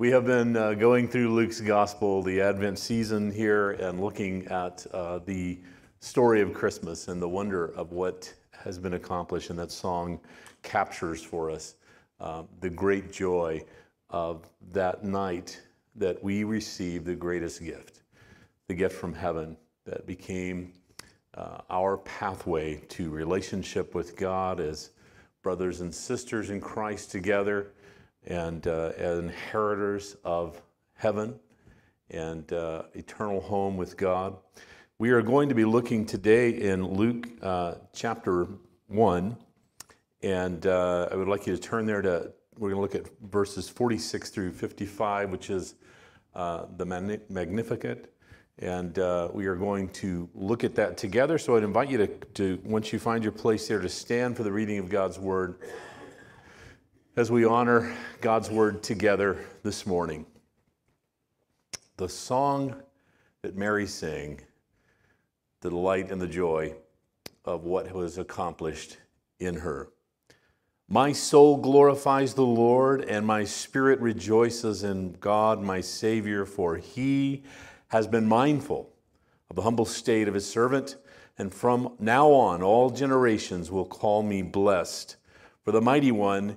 We have been uh, going through Luke's gospel, the Advent season here, and looking at uh, the story of Christmas and the wonder of what has been accomplished. And that song captures for us uh, the great joy of that night that we received the greatest gift, the gift from heaven that became uh, our pathway to relationship with God as brothers and sisters in Christ together and uh, inheritors of heaven and uh, eternal home with God. We are going to be looking today in Luke uh, chapter 1, and uh, I would like you to turn there to, we're going to look at verses 46 through 55, which is uh, the Magnificat. And uh, we are going to look at that together. So I'd invite you to, to, once you find your place there, to stand for the reading of God's Word as we honor God's word together this morning. The song that Mary sang, the delight and the joy of what was accomplished in her. My soul glorifies the Lord, and my spirit rejoices in God, my Savior, for he has been mindful of the humble state of his servant, and from now on all generations will call me blessed. For the mighty one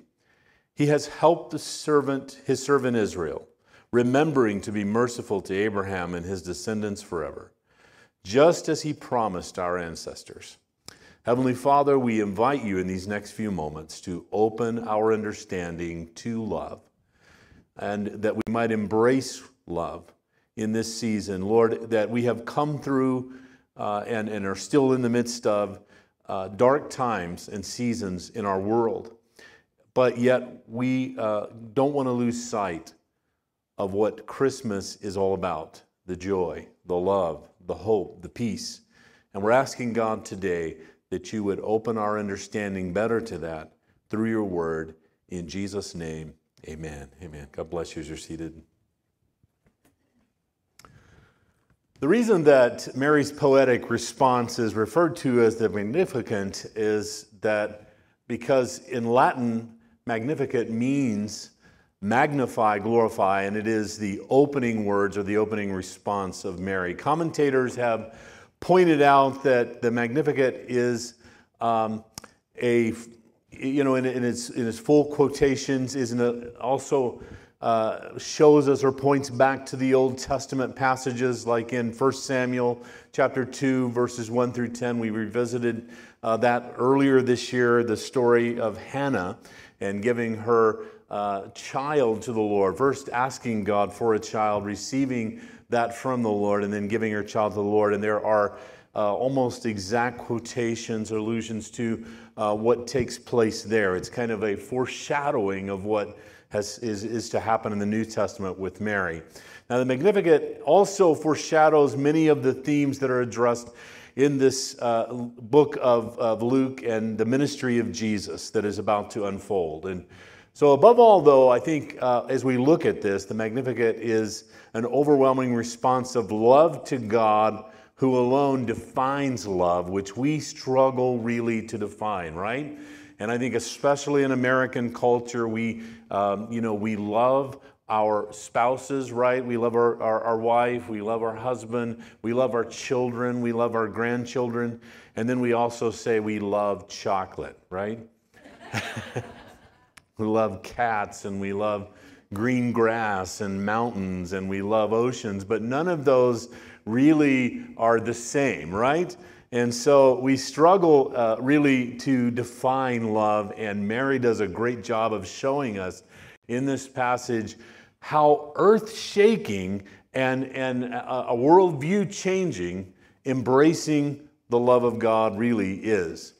He has helped the servant, his servant Israel, remembering to be merciful to Abraham and his descendants forever, just as he promised our ancestors. Heavenly Father, we invite you in these next few moments to open our understanding to love and that we might embrace love in this season. Lord, that we have come through uh, and, and are still in the midst of uh, dark times and seasons in our world. But yet, we uh, don't want to lose sight of what Christmas is all about the joy, the love, the hope, the peace. And we're asking God today that you would open our understanding better to that through your word. In Jesus' name, amen. Amen. God bless you as you're seated. The reason that Mary's poetic response is referred to as the Magnificat is that because in Latin, Magnificat means magnify, glorify, and it is the opening words or the opening response of Mary. Commentators have pointed out that the Magnificat is um, a, you know, in, in, its, in its full quotations, is also uh, shows us or points back to the Old Testament passages like in 1 Samuel chapter 2, verses 1 through 10. We revisited uh, that earlier this year, the story of Hannah and giving her uh, child to the Lord. First, asking God for a child, receiving that from the Lord, and then giving her child to the Lord. And there are uh, almost exact quotations or allusions to uh, what takes place there. It's kind of a foreshadowing of what has, is, is to happen in the New Testament with Mary. Now, the Magnificat also foreshadows many of the themes that are addressed in this uh, book of, of Luke and the ministry of Jesus that is about to unfold. And so, above all, though, I think uh, as we look at this, the Magnificat is an overwhelming response of love to God, who alone defines love, which we struggle really to define, right? And I think, especially in American culture, we, um, you know, we love our spouses, right? We love our, our, our, wife, we love our husband, we love our children, we love our grandchildren, and then we also say we love chocolate, right? we love cats and we love green grass and mountains and we love oceans, but none of those really are the same, right? And so we struggle uh, really to define love, and Mary does a great job of showing us in this passage how earth shaking and, and a, a worldview changing, embracing the love of God really is.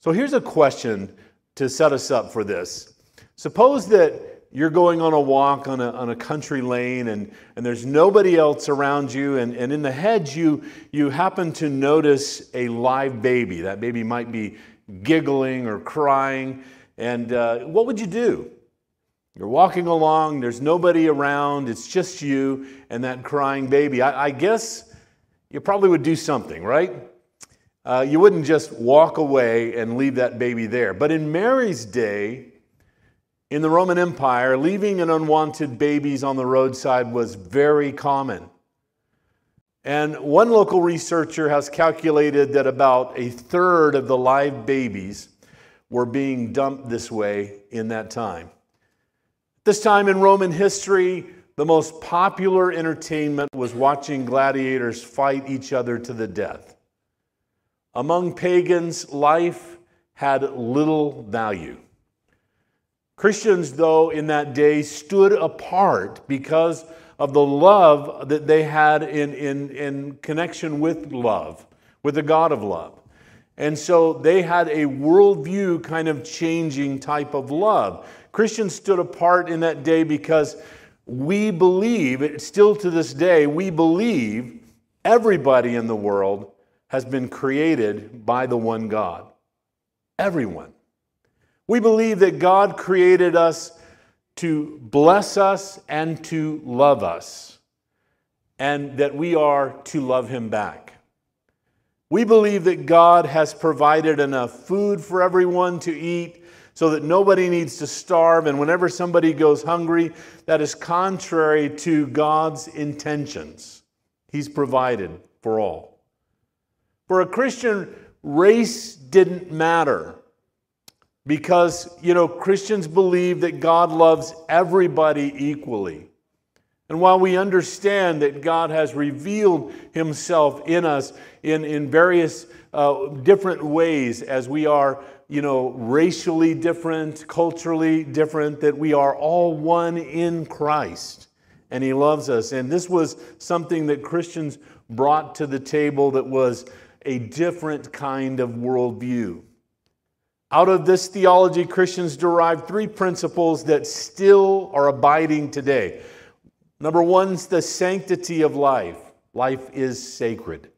So here's a question to set us up for this. Suppose that you're going on a walk on a, on a country lane and, and there's nobody else around you and, and in the hedge you, you happen to notice a live baby that baby might be giggling or crying and uh, what would you do you're walking along there's nobody around it's just you and that crying baby i, I guess you probably would do something right uh, you wouldn't just walk away and leave that baby there but in mary's day in the Roman Empire, leaving an unwanted babies on the roadside was very common. And one local researcher has calculated that about a third of the live babies were being dumped this way in that time. This time in Roman history, the most popular entertainment was watching gladiators fight each other to the death. Among pagans, life had little value. Christians, though, in that day stood apart because of the love that they had in, in, in connection with love, with the God of love. And so they had a worldview kind of changing type of love. Christians stood apart in that day because we believe, still to this day, we believe everybody in the world has been created by the one God. Everyone. We believe that God created us to bless us and to love us, and that we are to love Him back. We believe that God has provided enough food for everyone to eat so that nobody needs to starve, and whenever somebody goes hungry, that is contrary to God's intentions. He's provided for all. For a Christian, race didn't matter because, you know, Christians believe that God loves everybody equally. And while we understand that God has revealed himself in us in, in various uh, different ways as we are, you know, racially different, culturally different, that we are all one in Christ and he loves us. And this was something that Christians brought to the table that was a different kind of worldview. Out of this theology, Christians derive three principles that still are abiding today. Number one is the sanctity of life. Life is sacred.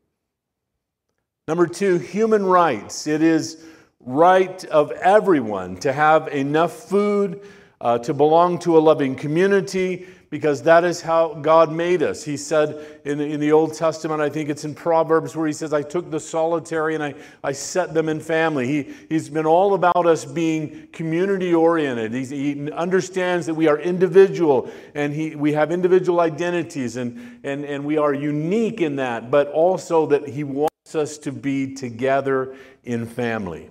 Number two, human rights. It is right of everyone to have enough food, uh, to belong to a loving community, because that is how God made us. He said in, in the Old Testament, I think it's in Proverbs, where he says, I took the solitary and I, I set them in family. He, he's been all about us being community oriented. He's, he understands that we are individual and he, we have individual identities and, and, and we are unique in that, but also that he wants us to be together in family,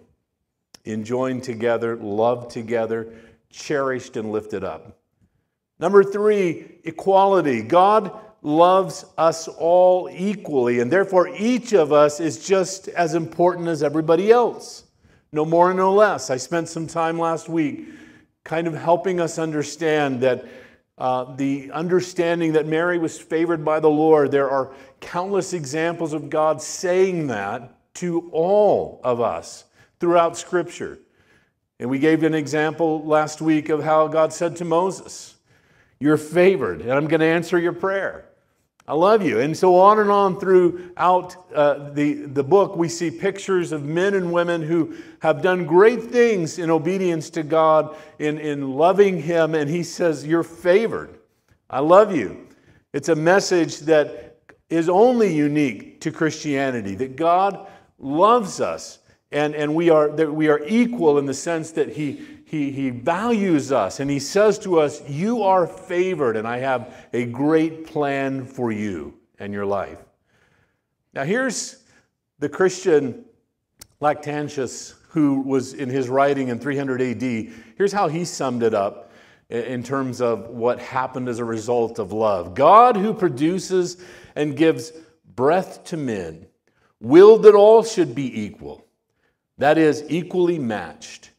enjoying together, loved together, cherished and lifted up. Number three, equality. God loves us all equally, and therefore each of us is just as important as everybody else. No more, and no less. I spent some time last week kind of helping us understand that uh, the understanding that Mary was favored by the Lord. There are countless examples of God saying that to all of us throughout Scripture. And we gave an example last week of how God said to Moses, you're favored, and I'm going to answer your prayer. I love you. And so on and on throughout uh, the, the book, we see pictures of men and women who have done great things in obedience to God, in, in loving Him. And He says, You're favored. I love you. It's a message that is only unique to Christianity, that God loves us and, and we, are, that we are equal in the sense that he, he, he values us and he says to us, You are favored, and I have a great plan for you and your life. Now, here's the Christian Lactantius, who was in his writing in 300 AD. Here's how he summed it up in terms of what happened as a result of love. God, who produces and gives breath to men, willed that all should be equal, that is, equally matched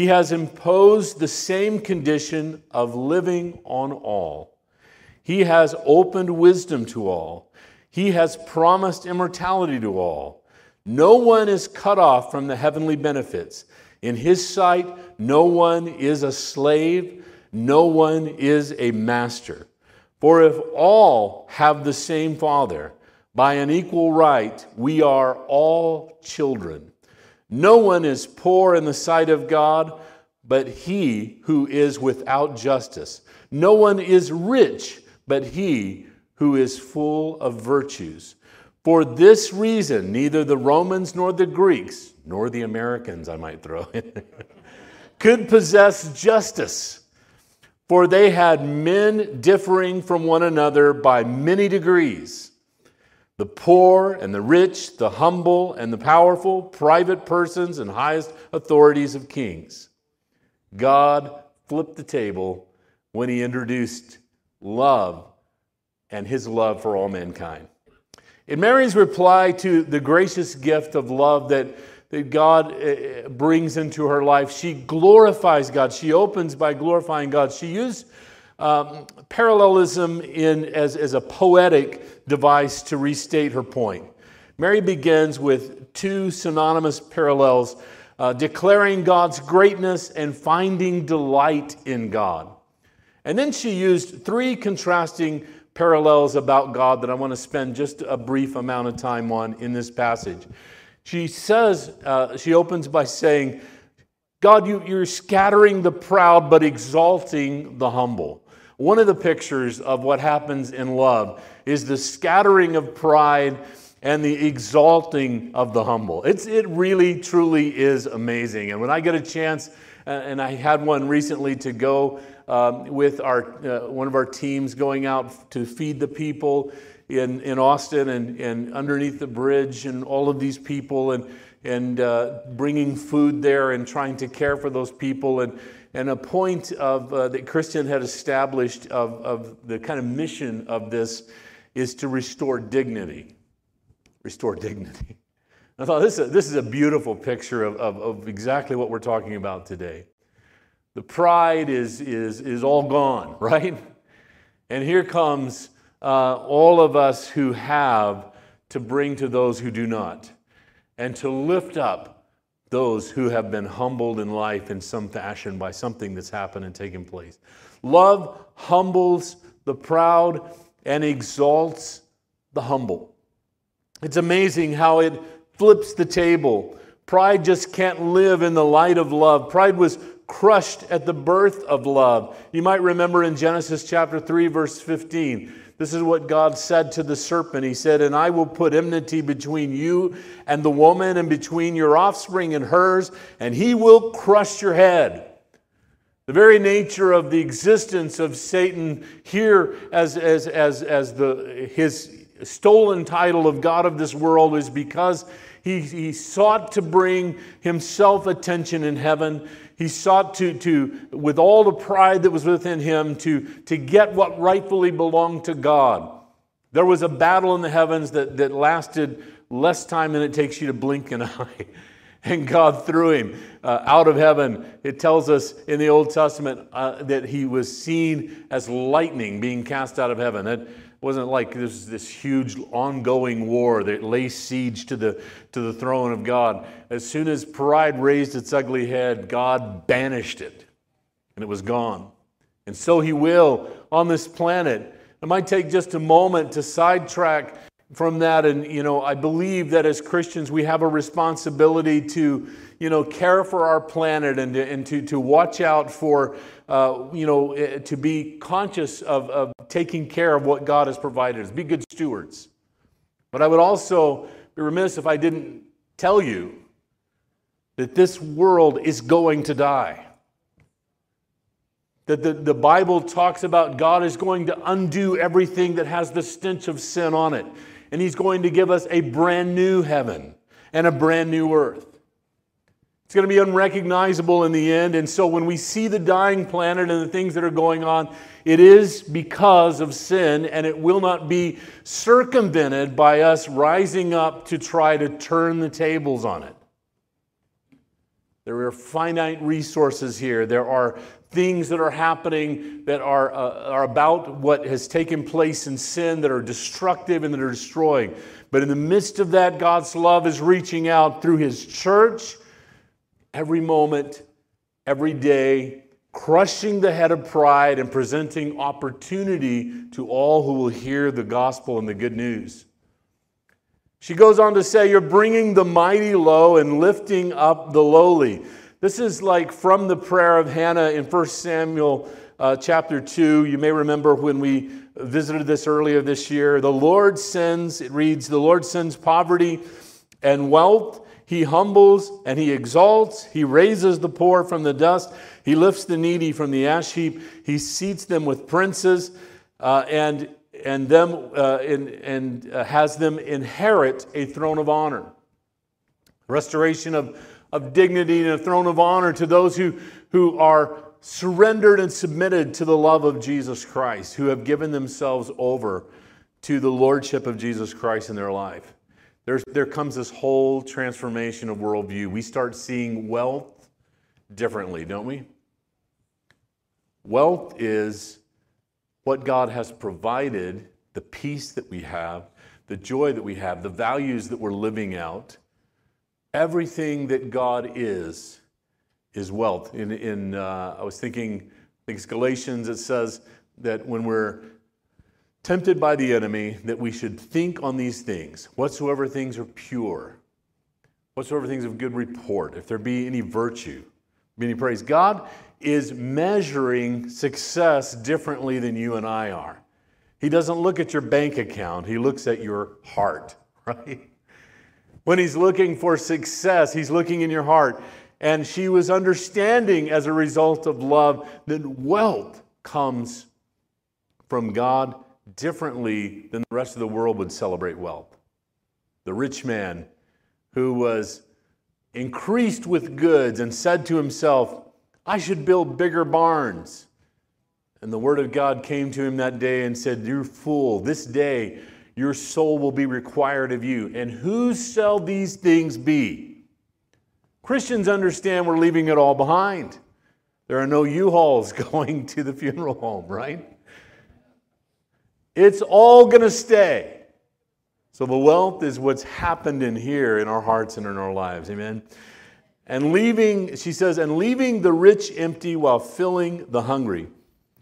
he has imposed the same condition of living on all. He has opened wisdom to all. He has promised immortality to all. No one is cut off from the heavenly benefits. In his sight, no one is a slave, No one is a master. For if all have the same Father, by an equal right, we are all children. No one is poor in the sight of God, but he who is without justice. No one is rich, but he who is full of virtues. For this reason, neither the Romans nor the Greeks, nor the Americans, I might throw in, could possess justice for they had men differing from one another by many degrees the poor and the rich, the humble and the powerful, private persons and highest authorities of kings. God flipped the table when he introduced love and his love for all mankind. In Mary's reply to the gracious gift of love that that God eh, brings into her life. She glorifies God. She opens by glorifying God. She used um, parallelism in, as, as a poetic device to restate her point. Mary begins with two synonymous parallels uh, declaring God's greatness and finding delight in God. And then she used three contrasting parallels about God that I want to spend just a brief amount of time on in this passage. She says, uh, she opens by saying, God, you, you're scattering the proud but exalting the humble. One of the pictures of what happens in love is the scattering of pride and the exalting of the humble. It's, it really, truly is amazing. And when I get a chance, uh, and I had one recently to go um, with our, uh, one of our teams going out to feed the people in, in Austin and, and underneath the bridge and all of these people and, and uh, bringing food there and trying to care for those people. And, and a point of, uh, that Christian had established of, of the kind of mission of this is to restore dignity. Restore dignity. I thought this is a, this is a beautiful picture of, of, of exactly what we're talking about today. The pride is, is, is all gone, right? And here comes uh, all of us who have to bring to those who do not, and to lift up those who have been humbled in life in some fashion by something that's happened and taken place. Love humbles the proud and exalts the humble. It's amazing how it flips the table. Pride just can't live in the light of love. Pride was crushed at the birth of love. You might remember in Genesis chapter 3, verse 15. This is what God said to the serpent. He said, And I will put enmity between you and the woman, and between your offspring and hers, and he will crush your head. The very nature of the existence of Satan here as, as, as, as the, his stolen title of God of this world is because he, he sought to bring himself attention in heaven. He sought to, to, with all the pride that was within him, to, to get what rightfully belonged to God. There was a battle in the heavens that, that lasted less time than it takes you to blink an eye. And God threw him uh, out of heaven. It tells us in the Old Testament uh, that he was seen as lightning being cast out of heaven. It wasn't like this, this huge ongoing war that lay siege to the, to the throne of God. As soon as pride raised its ugly head, God banished it, and it was gone. And so he will on this planet. It might take just a moment to sidetrack from that. And, you know, I believe that as Christians, we have a responsibility to, you know, care for our planet and to, and to, to watch out for, uh, you know, eh, to be conscious of, of taking care of what God has provided us, be good stewards. But I would also be remiss if I didn't tell you that this world is going to die. That the, the Bible talks about God is going to undo everything that has the stench of sin on it and He's going to give us a brand new heaven and a brand new earth. It's going to be unrecognizable in the end. And so when we see the dying planet and the things that are going on, it is because of sin, and it will not be circumvented by us rising up to try to turn the tables on it. There are finite resources here. There are things that are happening that are, uh, are about what has taken place in sin that are destructive and that are destroying. But in the midst of that, God's love is reaching out through His church every moment, every day, crushing the head of pride and presenting opportunity to all who will hear the gospel and the good news. She goes on to say, You're bringing the mighty low and lifting up the lowly. This is like from the prayer of Hannah in 1 Samuel uh, chapter 2. You may remember when we visited this earlier this year. The Lord sends, it reads, The Lord sends poverty and wealth. He humbles and he exalts. He raises the poor from the dust. He lifts the needy from the ash heap. He seats them with princes uh, and, and, them, uh, in, and uh, has them inherit a throne of honor. Restoration of, of dignity and a throne of honor to those who, who are surrendered and submitted to the love of Jesus Christ, who have given themselves over to the lordship of Jesus Christ in their life. There's, there comes this whole transformation of worldview. We start seeing wealth differently, don't we? Wealth is what God has provided, the peace that we have, the joy that we have, the values that we're living out. Everything that God is is wealth. In, in uh, I was thinking, I think it's Galatians, it says that when we're tempted by the enemy, that we should think on these things. Whatsoever things are pure, whatsoever things of good report, if there be any virtue, be any praise. God is measuring success differently than you and I are. He doesn't look at your bank account, He looks at your heart, right? When He's looking for success, He's looking in your heart. And she was understanding as a result of love that wealth comes from God differently than the rest of the world would celebrate wealth. The rich man who was increased with goods and said to himself, I should build bigger barns. And the word of God came to him that day and said, You're fool, this day your soul will be required of you. And whose shall these things be? Christians understand we're leaving it all behind. There are no U Hauls going to the funeral home, right? It's all going to stay. So the wealth is what's happened in here in our hearts and in our lives. Amen. And leaving, she says, and leaving the rich empty while filling the hungry.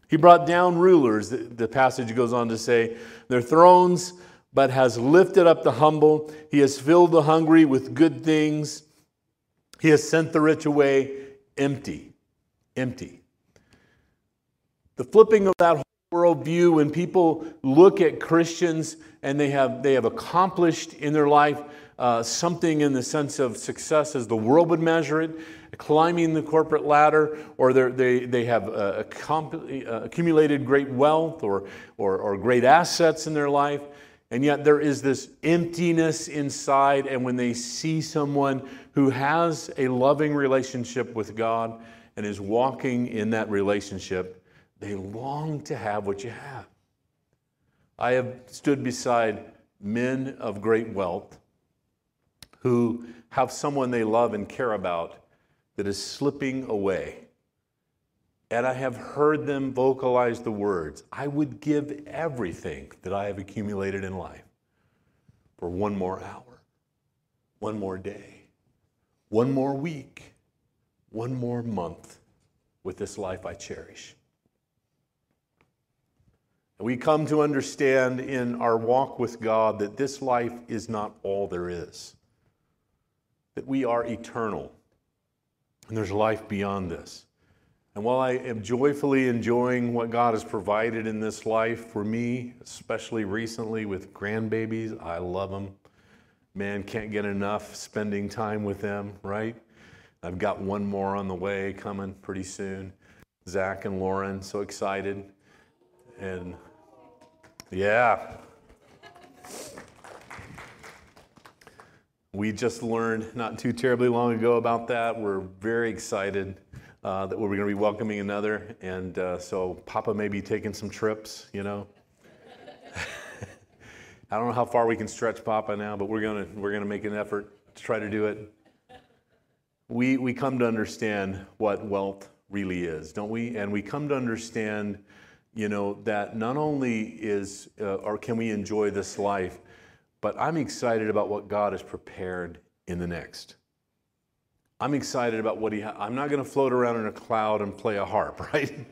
He brought down rulers, the passage goes on to say, their thrones, but has lifted up the humble. He has filled the hungry with good things he has sent the rich away empty. Empty. The flipping of that whole worldview when people look at Christians and they have, they have accomplished in their life uh, something in the sense of success as the world would measure it, climbing the corporate ladder, or they, they have uh, accumulated great wealth or, or, or great assets in their life. And yet there is this emptiness inside. And when they see someone who has a loving relationship with God and is walking in that relationship, they long to have what you have. I have stood beside men of great wealth who have someone they love and care about that is slipping away. And I have heard them vocalize the words I would give everything that I have accumulated in life for one more hour, one more day, one more week, one more month with this life I cherish. And we come to understand in our walk with God that this life is not all there is, that we are eternal, and there's life beyond this. And while I am joyfully enjoying what God has provided in this life for me, especially recently with grandbabies, I love them. Man, can't get enough spending time with them, right? I've got one more on the way coming pretty soon. Zach and Lauren, so excited. And yeah. We just learned not too terribly long ago about that. We're very excited uh, that we're going to be welcoming another. And uh, so Papa may be taking some trips, you know. I don't know how far we can stretch Papa now, but we're going to we're going to make an effort to try to do it. We we come to understand what wealth really is, don't we? And we come to understand, you know, that not only is uh, or can we enjoy this life, but I'm excited about what God has prepared in the next. I'm excited about what he. Ha- I'm not going to float around in a cloud and play a harp, right?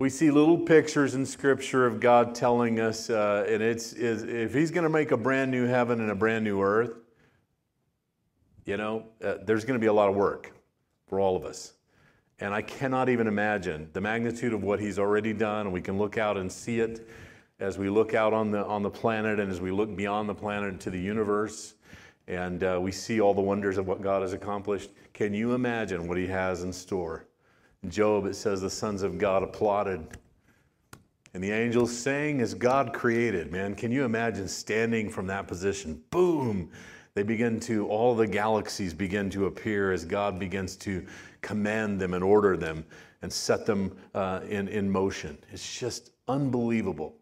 we see little pictures in Scripture of God telling us, uh, and it's is, if He's going to make a brand new heaven and a brand new earth, you know, uh, there's going to be a lot of work for all of us. And I cannot even imagine the magnitude of what He's already done. We can look out and see it as we look out on the on the planet and as we look beyond the planet to the universe and uh, we see all the wonders of what God has accomplished. Can you imagine what He has in store? Job, it says the sons of God applauded. And the angels sang as God created. Man, can you imagine standing from that position? Boom! They begin to, all the galaxies begin to appear as God begins to command them and order them and set them uh, in, in motion. It's just unbelievable.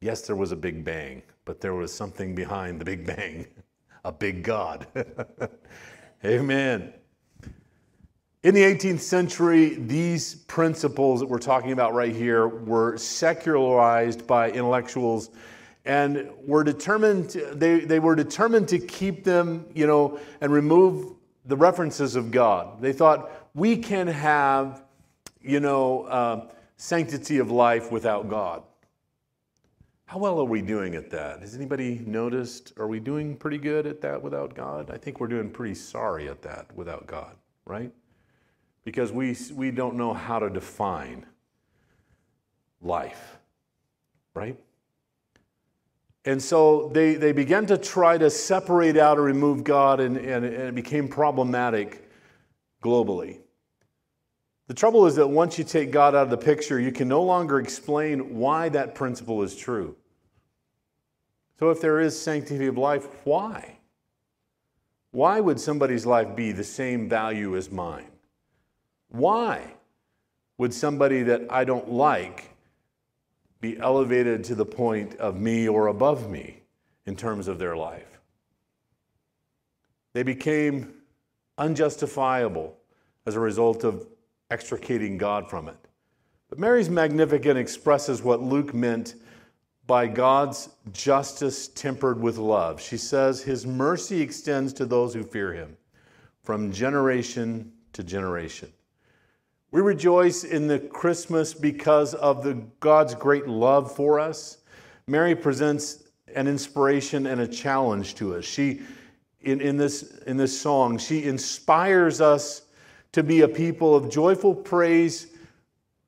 Yes, there was a big bang, but there was something behind the big bang. a big God. Amen. In the 18th century, these principles that we're talking about right here were secularized by intellectuals and were determined to, they, they were determined to keep them, you know, and remove the references of God. They thought we can have, you know, uh, sanctity of life without God. How well are we doing at that? Has anybody noticed? Are we doing pretty good at that without God? I think we're doing pretty sorry at that without God, right? Because we, we don't know how to define life, right? And so they, they began to try to separate out or remove God, and, and, and it became problematic globally. The trouble is that once you take God out of the picture, you can no longer explain why that principle is true. So, if there is sanctity of life, why? Why would somebody's life be the same value as mine? Why would somebody that I don't like be elevated to the point of me or above me in terms of their life? They became unjustifiable as a result of extricating God from it. But Mary's Magnificat expresses what Luke meant by God's justice tempered with love. She says, His mercy extends to those who fear Him from generation to generation. We rejoice in the Christmas because of the God's great love for us. Mary presents an inspiration and a challenge to us. She, in, in, this, in this song, she inspires us to be a people of joyful praise,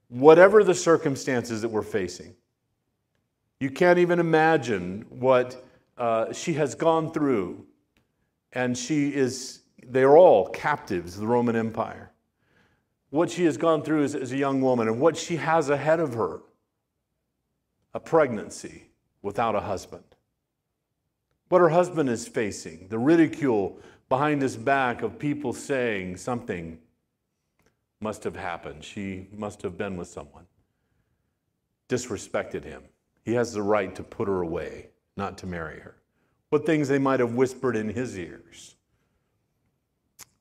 whatever the circumstances that we're facing. You can't even imagine what uh, she has gone through. And she is, they're all captives of the Roman Empire. What she has gone through as, as a young woman and what she has ahead of her a pregnancy without a husband. What her husband is facing, the ridicule behind his back of people saying something must have happened. She must have been with someone. Disrespected him. He has the right to put her away, not to marry her. What things they might have whispered in his ears.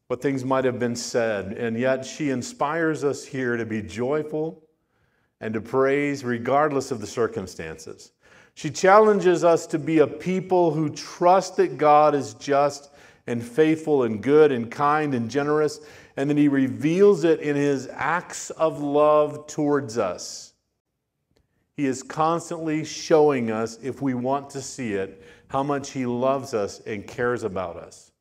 What things might have been said. And yet she inspires us here to be joyful and to praise regardless of the circumstances. She challenges us to be a people who trust that God is just and faithful and good and kind and generous and then he reveals it in his acts of love towards us. He is constantly showing us, if we want to see it, how much he loves us and cares about us.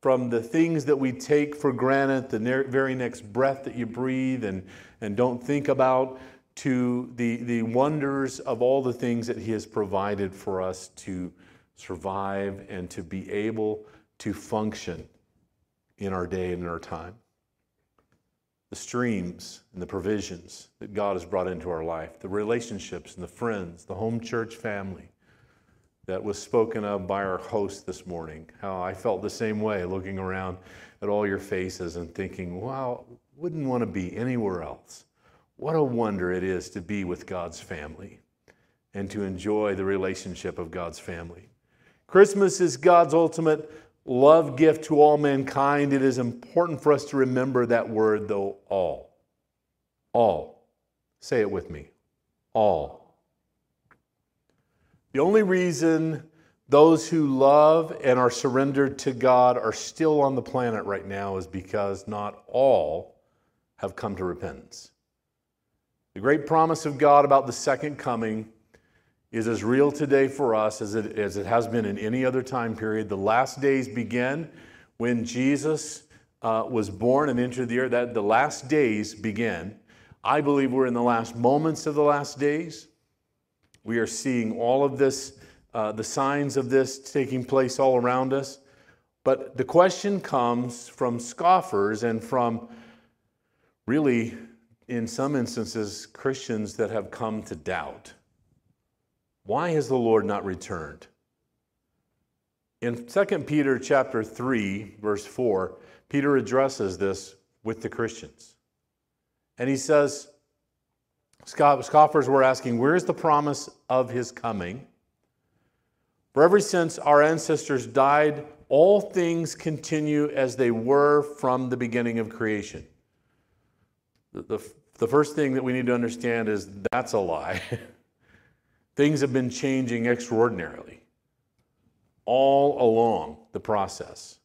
From the things that we take for granted, the very next breath that you breathe and, and don't think about, to the, the wonders of all the things that he has provided for us to survive and to be able to function in our day and in our time the streams and the provisions that God has brought into our life, the relationships and the friends, the home church family that was spoken of by our host this morning. How I felt the same way looking around at all your faces and thinking, wow, wouldn't want to be anywhere else. What a wonder it is to be with God's family and to enjoy the relationship of God's family. Christmas is God's ultimate love gift to all mankind, it is important for us to remember that word, though, all. All. Say it with me. All. The only reason those who love and are surrendered to God are still on the planet right now is because not all have come to repentance. The great promise of God about the second coming is as real today for us as it, as it has been in any other time period. The last days begin when Jesus uh, was born and entered the earth. That the last days begin. I believe we're in the last moments of the last days. We are seeing all of this uh, the signs of this taking place all around us. But the question comes from scoffers and from really, in some instances, Christians that have come to doubt. Why has the Lord not returned? In 2 Peter chapter 3, verse 4, Peter addresses this with the Christians. And he says, Scoffers were asking, Where is the promise of his coming? For ever since our ancestors died, all things continue as they were from the beginning of creation. The, the, the first thing that we need to understand is that's a lie. things have been changing extraordinarily all along the process.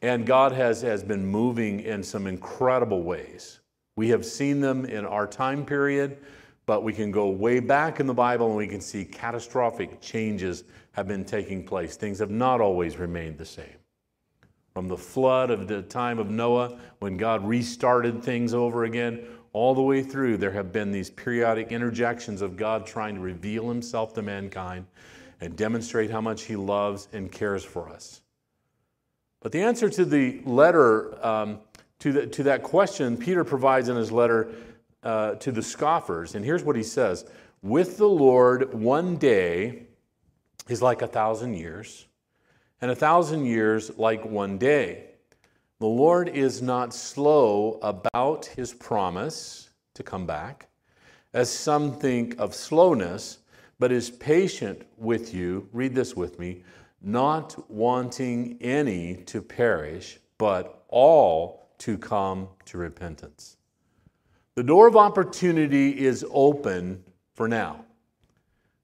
And God has, has been moving in some incredible ways. We have seen them in our time period. But we can go way back in the Bible and we can see catastrophic changes have been taking place. Things have not always remained the same. From the flood of the time of Noah, when God restarted things over again, all the way through, there have been these periodic interjections of God trying to reveal himself to mankind and demonstrate how much he loves and cares for us. But the answer to the letter, um, to, the, to that question, Peter provides in his letter uh, to the scoffers. And here's what he says With the Lord, one day is like a thousand years, and a thousand years like one day. The Lord is not slow about his promise to come back, as some think of slowness, but is patient with you. Read this with me not wanting any to perish, but all to come to repentance. The door of opportunity is open for now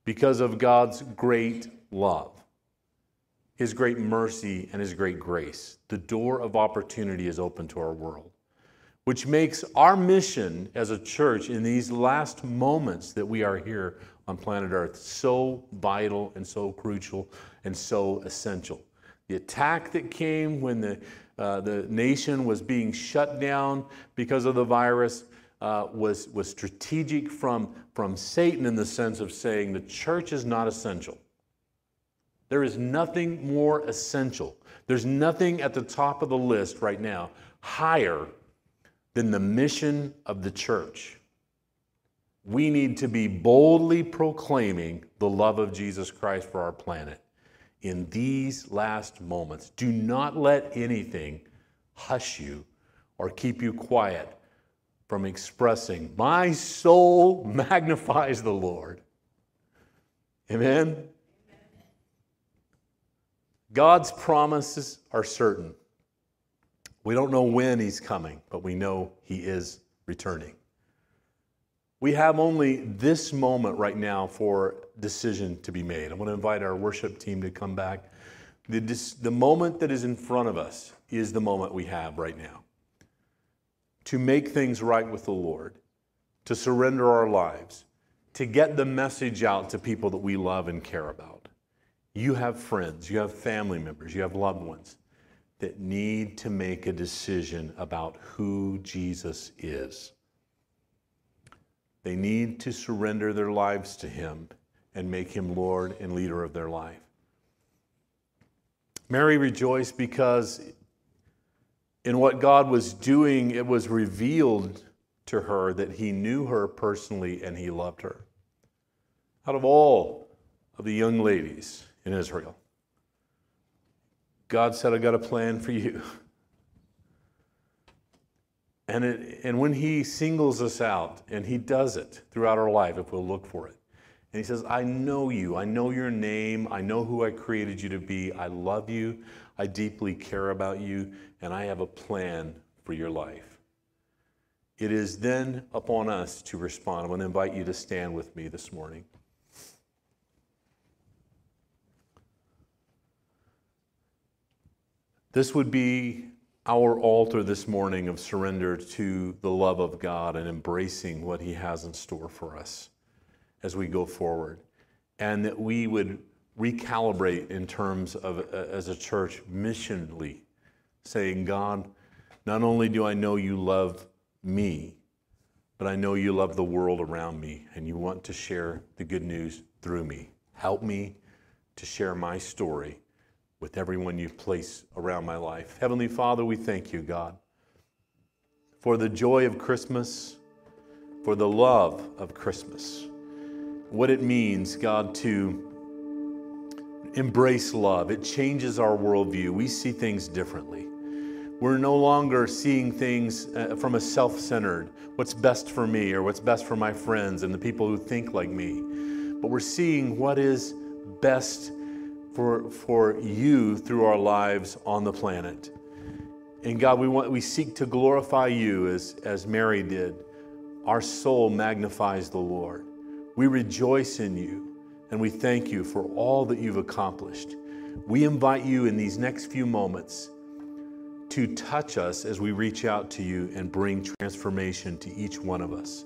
because of God's great love, His great mercy, and His great grace. The door of opportunity is open to our world, which makes our mission as a church in these last moments that we are here on planet Earth so vital and so crucial and so essential. The attack that came when the, uh, the nation was being shut down because of the virus uh, was, was strategic from, from Satan in the sense of saying the church is not essential. There is nothing more essential. There's nothing at the top of the list right now higher than the mission of the church. We need to be boldly proclaiming the love of Jesus Christ for our planet in these last moments. Do not let anything hush you or keep you quiet from expressing, My soul magnifies the Lord. Amen? God's promises are certain. We don't know when He's coming, but we know He is returning. We have only this moment right now for decision to be made. I want to invite our worship team to come back. The, the moment that is in front of us is the moment we have right now to make things right with the Lord, to surrender our lives, to get the message out to people that we love and care about. You have friends, you have family members, you have loved ones that need to make a decision about who Jesus is. They need to surrender their lives to Him and make Him Lord and leader of their life. Mary rejoiced because in what God was doing, it was revealed to her that He knew her personally and He loved her. Out of all of the young ladies in Israel, God said, I got a plan for you. And, it, and when He singles us out, and He does it throughout our life if we'll look for it, and He says, I know you, I know your name, I know who I created you to be, I love you, I deeply care about you, and I have a plan for your life. It is then upon us to respond. I want to invite you to stand with me this morning. This would be our altar this morning of surrender to the love of God and embracing what He has in store for us as we go forward. And that we would recalibrate in terms of, uh, as a church, missionally, saying, God, not only do I know you love me, but I know you love the world around me and you want to share the good news through me. Help me to share my story with everyone you place around my life. Heavenly Father, we thank you, God, for the joy of Christmas, for the love of Christmas, what it means, God, to embrace love. It changes our worldview. We see things differently. We're no longer seeing things uh, from a self centered, what's best for me or what's best for my friends and the people who think like me. But we're seeing what is best for, for you through our lives on the planet. And God, we, want, we seek to glorify you as, as Mary did. Our soul magnifies the Lord. We rejoice in you and we thank you for all that you've accomplished. We invite you in these next few moments to touch us as we reach out to you and bring transformation to each one of us.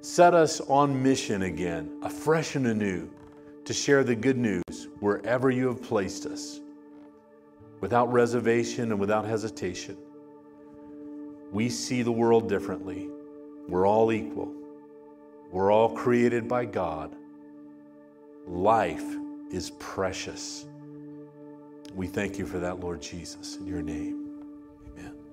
Set us on mission again, afresh and anew, to share the good news wherever you have placed us, without reservation and without hesitation. We see the world differently. We're all equal. We're all created by God. Life is precious. We thank you for that, Lord Jesus, in your name.